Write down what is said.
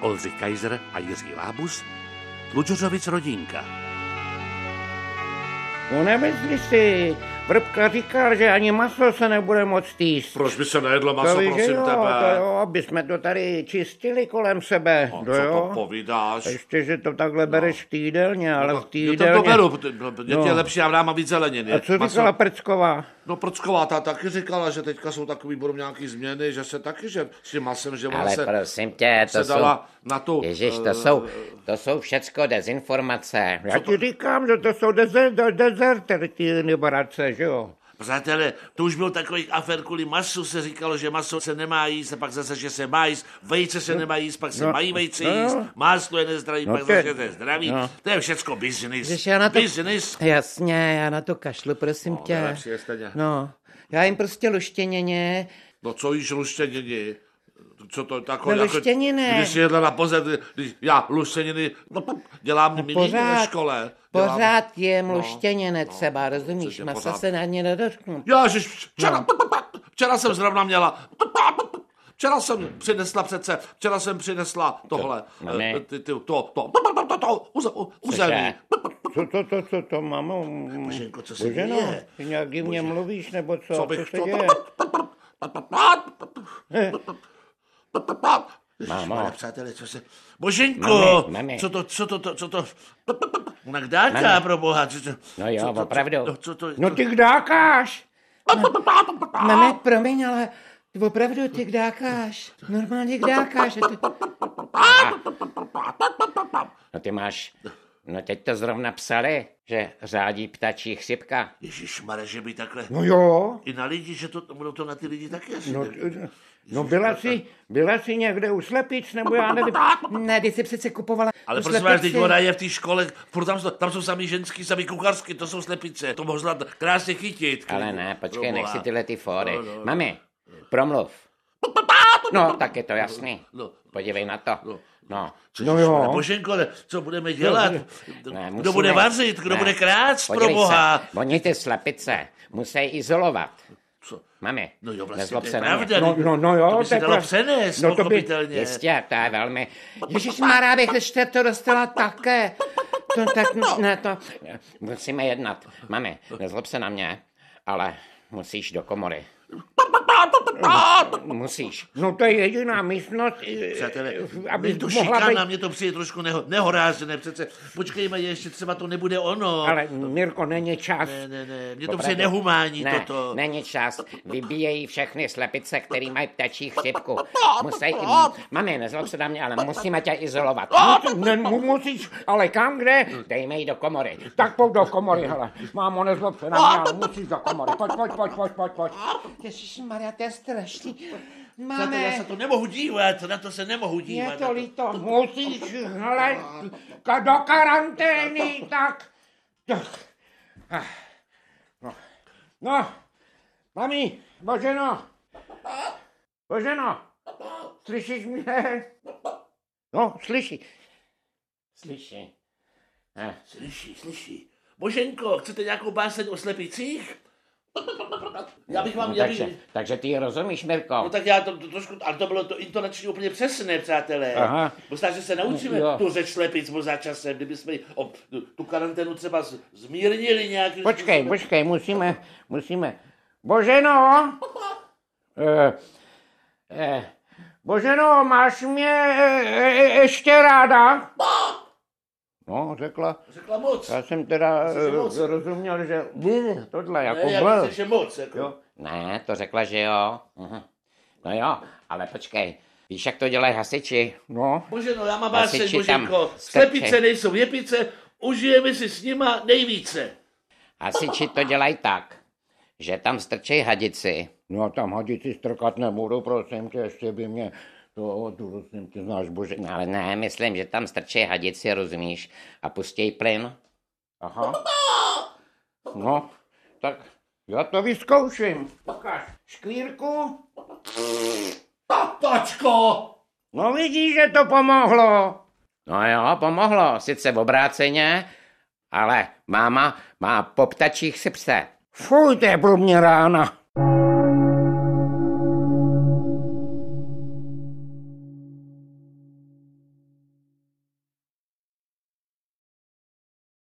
Oldřich Kaiser a Jiří Lábus, Tlučořovic rodinka. No nemyslíš si, Vrbka říkal, že ani maso se nebude moct jíst. Proč by se nejedlo maso, to prosím jo, tebe? To jo, aby jsme to tady čistili kolem sebe. A to co jo. to povídáš? Ještě, že to takhle bereš v týdelně, ale v Já to, týdelně... to beru, protože je No. no. lepší, já dám víc zeleniny. A co říkala Prcková? No Procková ta taky říkala, že teďka jsou takový, budou nějaký změny, že se taky, že s tím masem, že Ale se, prosím tě, to jsou... dala na tu... Ježíš, to eh, jsou, to jsou všecko dezinformace. Já ti říkám, že to jsou dezer, de- dezerter, ty že jo? Přátelé, to už byl takový afer kvůli masu, se říkalo, že maso se nemá jíst, a pak zase, že se má jíst, vejce se nemá jíst, pak se no, mají vejce no. jíst, máslo je nezdravý, No pak je- zase to je zdravý. no. To je všecko business. Ježiš, já na to- Business. Jasně, já na to kašlu, prosím No, tě. No, já jim prostě luštěněně. No co jíš luštěniny? Co to tako, No, luštěniny. Když jsi jedla na pozad, když já luštěniny, no, dělám no, pořád, ve škole. Dělám, Pořád jem No, luštěněne třeba, rozumíš? přesně, Masa pořád. se na ně nedotknu. Já, že včera, včera jsem zrovna měla, včera jsem přinesla přece, včera jsem přinesla tohle, Mami. eh, ty, ty, to, to, to, to, to, uze-. Co to, to, co to, mamo? Boženko, co se Boženo, děje? ty nějak divně mluvíš, nebo co? Co bych co to... se děje? Mámo. Přátelé, co se... Boženko, Mami, mami. co to, co to, to, co to... Ona Mami. pro boha, co to... No jo, co to, opravdu. Co, co to, No ty kdákáš! Mami, promiň, ale ty opravdu ty kdákáš. Normálně kdákáš. ty- No ty máš, no teď to zrovna psali, že řádí ptačí chřipka. Ježišmare, že by takhle... No jo, I na lidi, že to, budou to na ty lidi taky asi. no, ne? no byla jsi, byla jsi někde u slepic, nebo já nevím. Ne, ty jsi přece kupovala Ale prosím vás, teď ona je v té škole, furt tam, jsou- tam jsou sami ženský, sami kuchařky, to jsou slepice, to mohla krásně chytit. Ale ne, počkej, nech si tyhle ty fóry. No, no, no. Mami, promluv. No, tak je to jasný. No. Podívej na to. No, No jo. Boženko, co budeme dělat? Ne, Kdo musíme- bude vařit, kdo ne. bude krát, pro boha? Se, oni ty slepice musí izolovat. Co? Mami, No jo, vlastně nezlob se na mě. pravda. No, no, no jo, to by se dalo já- přenést, no to by-. Jistě, to je velmi... Ježíš Mará, bych ještě to dostala také. To tak, ne, to, Musíme jednat. Mami, nezlob se na mě, ale musíš do komory. Musíš. No to je jediná místnost, eh, Přátelé, aby mě to mohla šikana, být... mě to přijde trošku neho, nehorázné, přece počkejme, ještě třeba to nebude ono. Ale Mirko, není čas. Ne, ne, ne, mě to Opravdu. přijde nehumánní ne, toto. není čas. Vybíjejí všechny slepice, který mají ptačí chřipku. Musí... Mami, nezlob se na mě, ale musíme tě izolovat. Ne, mu- musíš, ale kam, kde? Dejme ji do komory. Tak pojď do komory, hele. Mámo, nezlob se na mě, ale musíš do komory. Pojď, pojď, pojď, pojď, pojď, pojď. Ježíš Maria, to je strašný. Přátelé, já se Máme, to nemohu dívat, na to se nemohu dívat. je na to líto. Musíš, hele, ka- do karantény, tak. tak. Ah. No, no, mami, Boženo, Boženo, slyšíš mě? No, slyší. Slyší. Eh, Slyší, slyší. Boženko, chcete nějakou báseň o slepicích? Já bych vám, no, já bych, takže, takže ty rozumíš, Mirko? No tak já to, to trošku, ale to bylo to intonačně úplně přesné, přátelé. Aha. Možná, že se naučíme Jo. tu řeč slepic možná časem, kdyby jsme jí o, tu, karanténu třeba z- zmírnili nějak. Počkej, počkej, musíme, musíme. Boženo, eh, eh, Boženo, máš mě eh, ještě ráda? No, řekla. Řekla moc. Já jsem teda moc? eh, rozuměl, že tohle jako ne, já že moc. Jako. Jo. Ne, to řekla, že jo. Mhm. No jo, ale počkej. Víš, jak to dělají hasiči? No, Bože, no já mám Hasiči Boženko. Slepice nejsou jepice, užijeme si s nima nejvíce. Hasiči to dělají tak, že tam strčej hadici. no tam hadici strkat nebudu, prosím tě, ještě by mě to, tu prosím tě, znáš, bože. No, ale ne, myslím, že tam strčej hadici, rozumíš, a pustěj plyn. Aha. No, tak já to vyzkouším. Ukáž škvírku. Tačko! No vidíš, že to pomohlo. No jo, pomohlo, sice v obráceně, ale máma má po ptačích sypse. Fuj, to je pro mě rána.